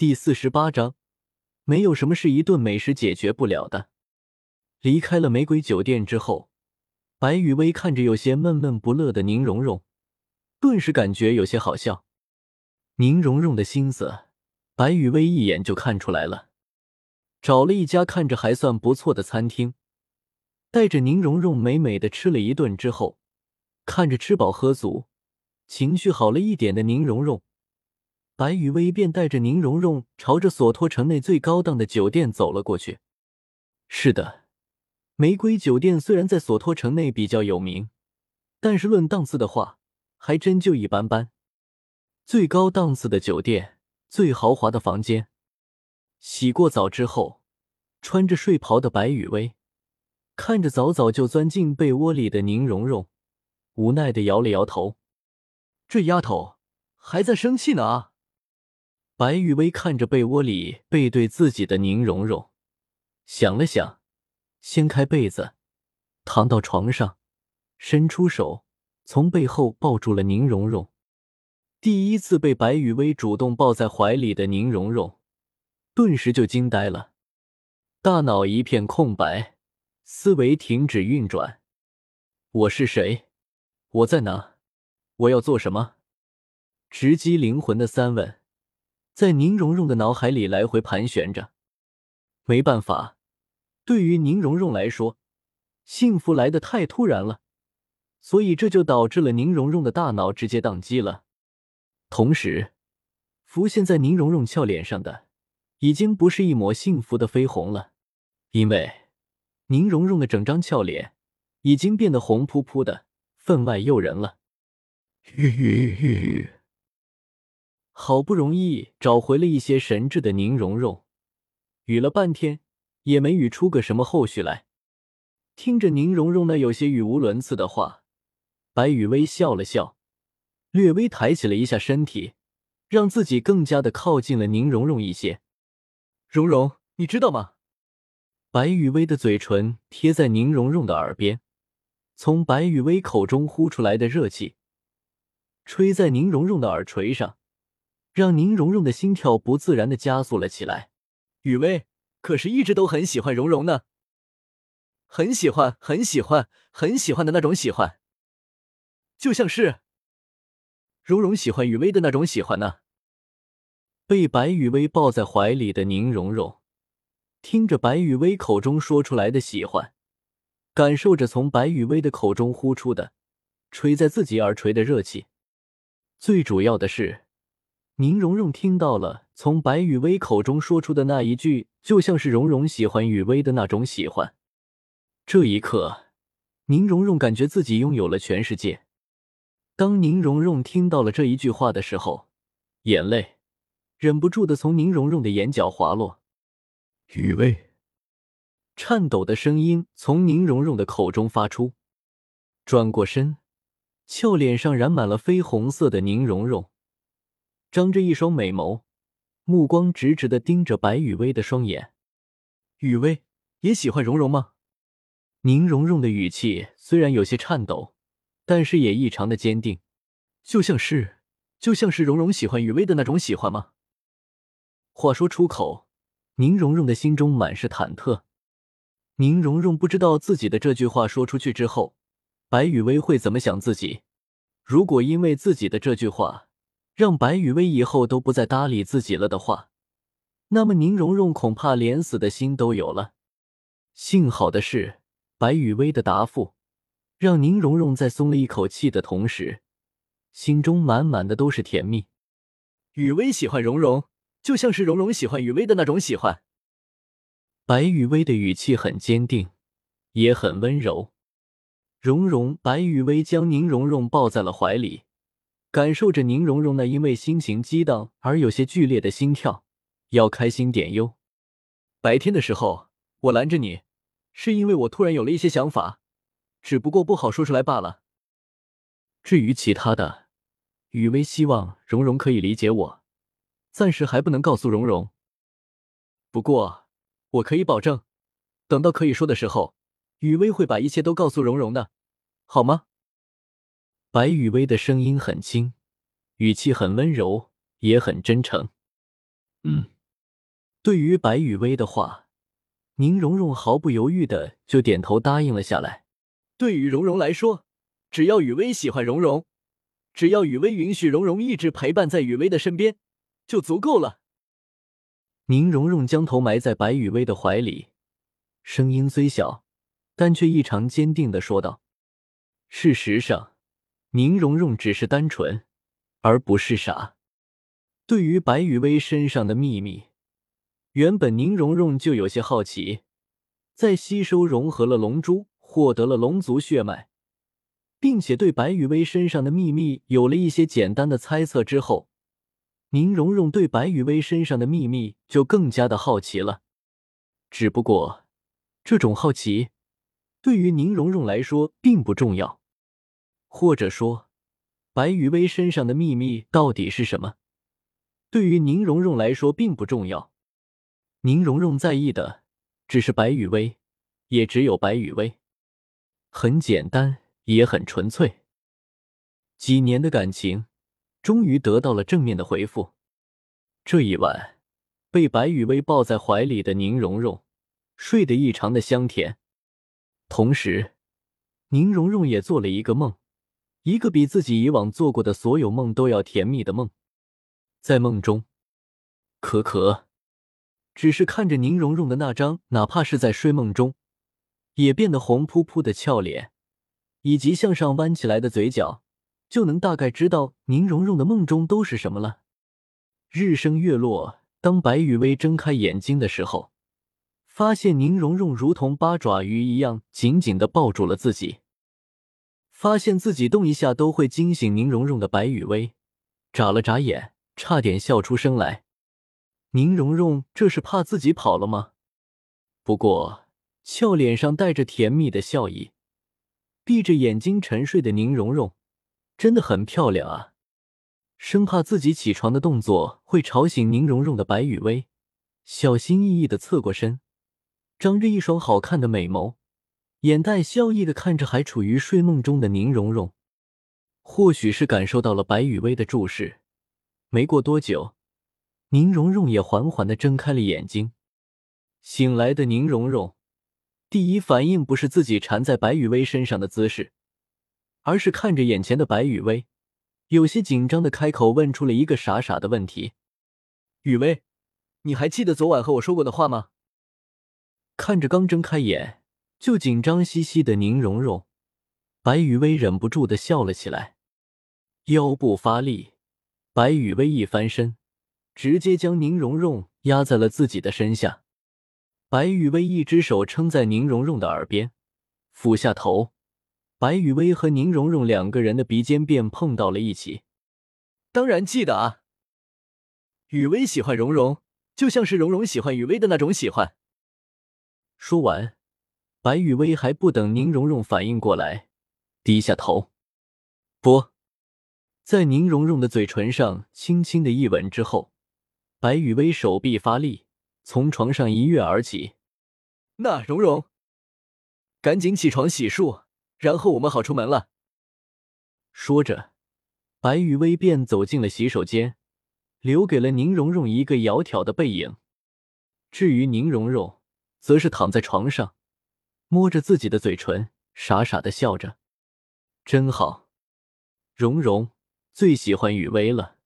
第四十八章，没有什么是一顿美食解决不了的。离开了玫瑰酒店之后，白雨薇看着有些闷闷不乐的宁荣荣，顿时感觉有些好笑。宁荣荣的心思，白雨薇一眼就看出来了。找了一家看着还算不错的餐厅，带着宁荣荣美美的吃了一顿之后，看着吃饱喝足、情绪好了一点的宁荣荣。白雨薇便带着宁荣荣朝着索托城内最高档的酒店走了过去。是的，玫瑰酒店虽然在索托城内比较有名，但是论档次的话，还真就一般般。最高档次的酒店，最豪华的房间。洗过澡之后，穿着睡袍的白雨薇看着早早就钻进被窝里的宁荣荣，无奈的摇了摇头：“这丫头还在生气呢啊！”白雨薇看着被窝里背对自己的宁荣荣，想了想，掀开被子，躺到床上，伸出手，从背后抱住了宁荣荣。第一次被白雨薇主动抱在怀里的宁荣荣，顿时就惊呆了，大脑一片空白，思维停止运转。我是谁？我在哪？我要做什么？直击灵魂的三问。在宁荣荣的脑海里来回盘旋着，没办法，对于宁荣荣来说，幸福来的太突然了，所以这就导致了宁荣荣的大脑直接宕机了。同时，浮现在宁荣荣俏脸上的，已经不是一抹幸福的绯红了，因为宁荣荣的整张俏脸已经变得红扑扑的，分外诱人了。吁吁吁好不容易找回了一些神智的宁荣荣，语了半天也没语出个什么后续来。听着宁荣荣那有些语无伦次的话，白雨薇笑了笑，略微抬起了一下身体，让自己更加的靠近了宁荣荣一些。荣荣，你知道吗？白雨薇的嘴唇贴在宁荣荣的耳边，从白雨薇口中呼出来的热气，吹在宁荣荣的耳垂上。让宁荣荣的心跳不自然的加速了起来。雨薇可是一直都很喜欢荣荣呢，很喜欢，很喜欢，很喜欢的那种喜欢，就像是荣荣喜欢雨薇的那种喜欢呢。被白雨薇抱在怀里的宁荣荣，听着白雨薇口中说出来的喜欢，感受着从白雨薇的口中呼出的吹在自己耳垂的热气，最主要的是。宁荣荣听到了从白雨薇口中说出的那一句，就像是荣荣喜欢雨薇的那种喜欢。这一刻，宁荣荣感觉自己拥有了全世界。当宁荣荣听到了这一句话的时候，眼泪忍不住的从宁荣荣的眼角滑落。雨薇，颤抖的声音从宁荣荣的口中发出。转过身，俏脸上染满了绯红色的宁荣荣。张着一双美眸，目光直直的盯着白雨薇的双眼。雨薇也喜欢蓉蓉吗？宁荣荣的语气虽然有些颤抖，但是也异常的坚定，就像是就像是蓉蓉喜欢雨薇的那种喜欢吗？话说出口，宁荣荣的心中满是忐忑。宁荣荣不知道自己的这句话说出去之后，白雨薇会怎么想自己。如果因为自己的这句话，让白雨薇以后都不再搭理自己了的话，那么宁荣荣恐怕连死的心都有了。幸好的是，白雨薇的答复让宁荣荣在松了一口气的同时，心中满满的都是甜蜜。雨薇喜欢荣荣，就像是荣荣喜欢雨薇的那种喜欢。白雨薇的语气很坚定，也很温柔。荣荣，白雨薇将宁荣荣抱在了怀里。感受着宁荣荣那因为心情激荡而有些剧烈的心跳，要开心点哟。白天的时候我拦着你，是因为我突然有了一些想法，只不过不好说出来罢了。至于其他的，雨薇希望荣荣可以理解我，暂时还不能告诉荣荣。不过我可以保证，等到可以说的时候，雨薇会把一切都告诉荣荣的，好吗？白雨薇的声音很轻，语气很温柔，也很真诚。嗯。对于白雨薇的话，宁荣荣毫不犹豫的就点头答应了下来。对于荣荣来说，只要雨薇喜欢荣荣，只要雨薇允许荣荣一直陪伴在雨薇的身边，就足够了。宁荣荣将头埋在白雨薇的怀里，声音虽小，但却异常坚定的说道：“事实上，宁荣荣只是单纯，而不是傻。对于白雨薇身上的秘密。”原本宁荣荣就有些好奇，在吸收融合了龙珠，获得了龙族血脉，并且对白羽薇身上的秘密有了一些简单的猜测之后，宁荣荣对白羽薇身上的秘密就更加的好奇了。只不过，这种好奇对于宁荣荣来说并不重要，或者说，白羽薇身上的秘密到底是什么，对于宁荣荣来说并不重要。宁荣荣在意的只是白雨薇，也只有白雨薇，很简单，也很纯粹。几年的感情终于得到了正面的回复。这一晚，被白雨薇抱在怀里的宁荣荣睡得异常的香甜。同时，宁荣荣也做了一个梦，一个比自己以往做过的所有梦都要甜蜜的梦。在梦中，可可。只是看着宁荣荣的那张，哪怕是在睡梦中，也变得红扑扑的俏脸，以及向上弯起来的嘴角，就能大概知道宁荣荣的梦中都是什么了。日升月落，当白雨薇睁开眼睛的时候，发现宁荣荣如同八爪鱼一样紧紧的抱住了自己，发现自己动一下都会惊醒宁荣荣的白雨薇，眨了眨眼，差点笑出声来。宁荣荣这是怕自己跑了吗？不过俏脸上带着甜蜜的笑意，闭着眼睛沉睡的宁荣荣真的很漂亮啊！生怕自己起床的动作会吵醒宁荣荣的白雨薇，小心翼翼的侧过身，张着一双好看的美眸，眼带笑意的看着还处于睡梦中的宁荣荣。或许是感受到了白雨薇的注视，没过多久。宁荣荣也缓缓的睁开了眼睛，醒来的宁荣荣第一反应不是自己缠在白雨薇身上的姿势，而是看着眼前的白雨薇，有些紧张的开口问出了一个傻傻的问题：“雨薇，你还记得昨晚和我说过的话吗？”看着刚睁开眼就紧张兮兮的宁荣荣，白雨薇忍不住的笑了起来，腰部发力，白雨薇一翻身。直接将宁荣荣压在了自己的身下，白雨薇一只手撑在宁荣荣的耳边，俯下头，白雨薇和宁荣荣两个人的鼻尖便碰到了一起。当然记得啊，雨薇喜欢荣荣，就像是荣荣喜欢雨薇的那种喜欢。说完，白雨薇还不等宁荣荣反应过来，低下头，不在宁荣荣的嘴唇上轻轻的一吻之后。白雨薇手臂发力，从床上一跃而起。那蓉蓉，赶紧起床洗漱，然后我们好出门了。说着，白雨薇便走进了洗手间，留给了宁荣荣一个窈窕的背影。至于宁荣荣，则是躺在床上，摸着自己的嘴唇，傻傻的笑着。真好，蓉蓉最喜欢雨薇了。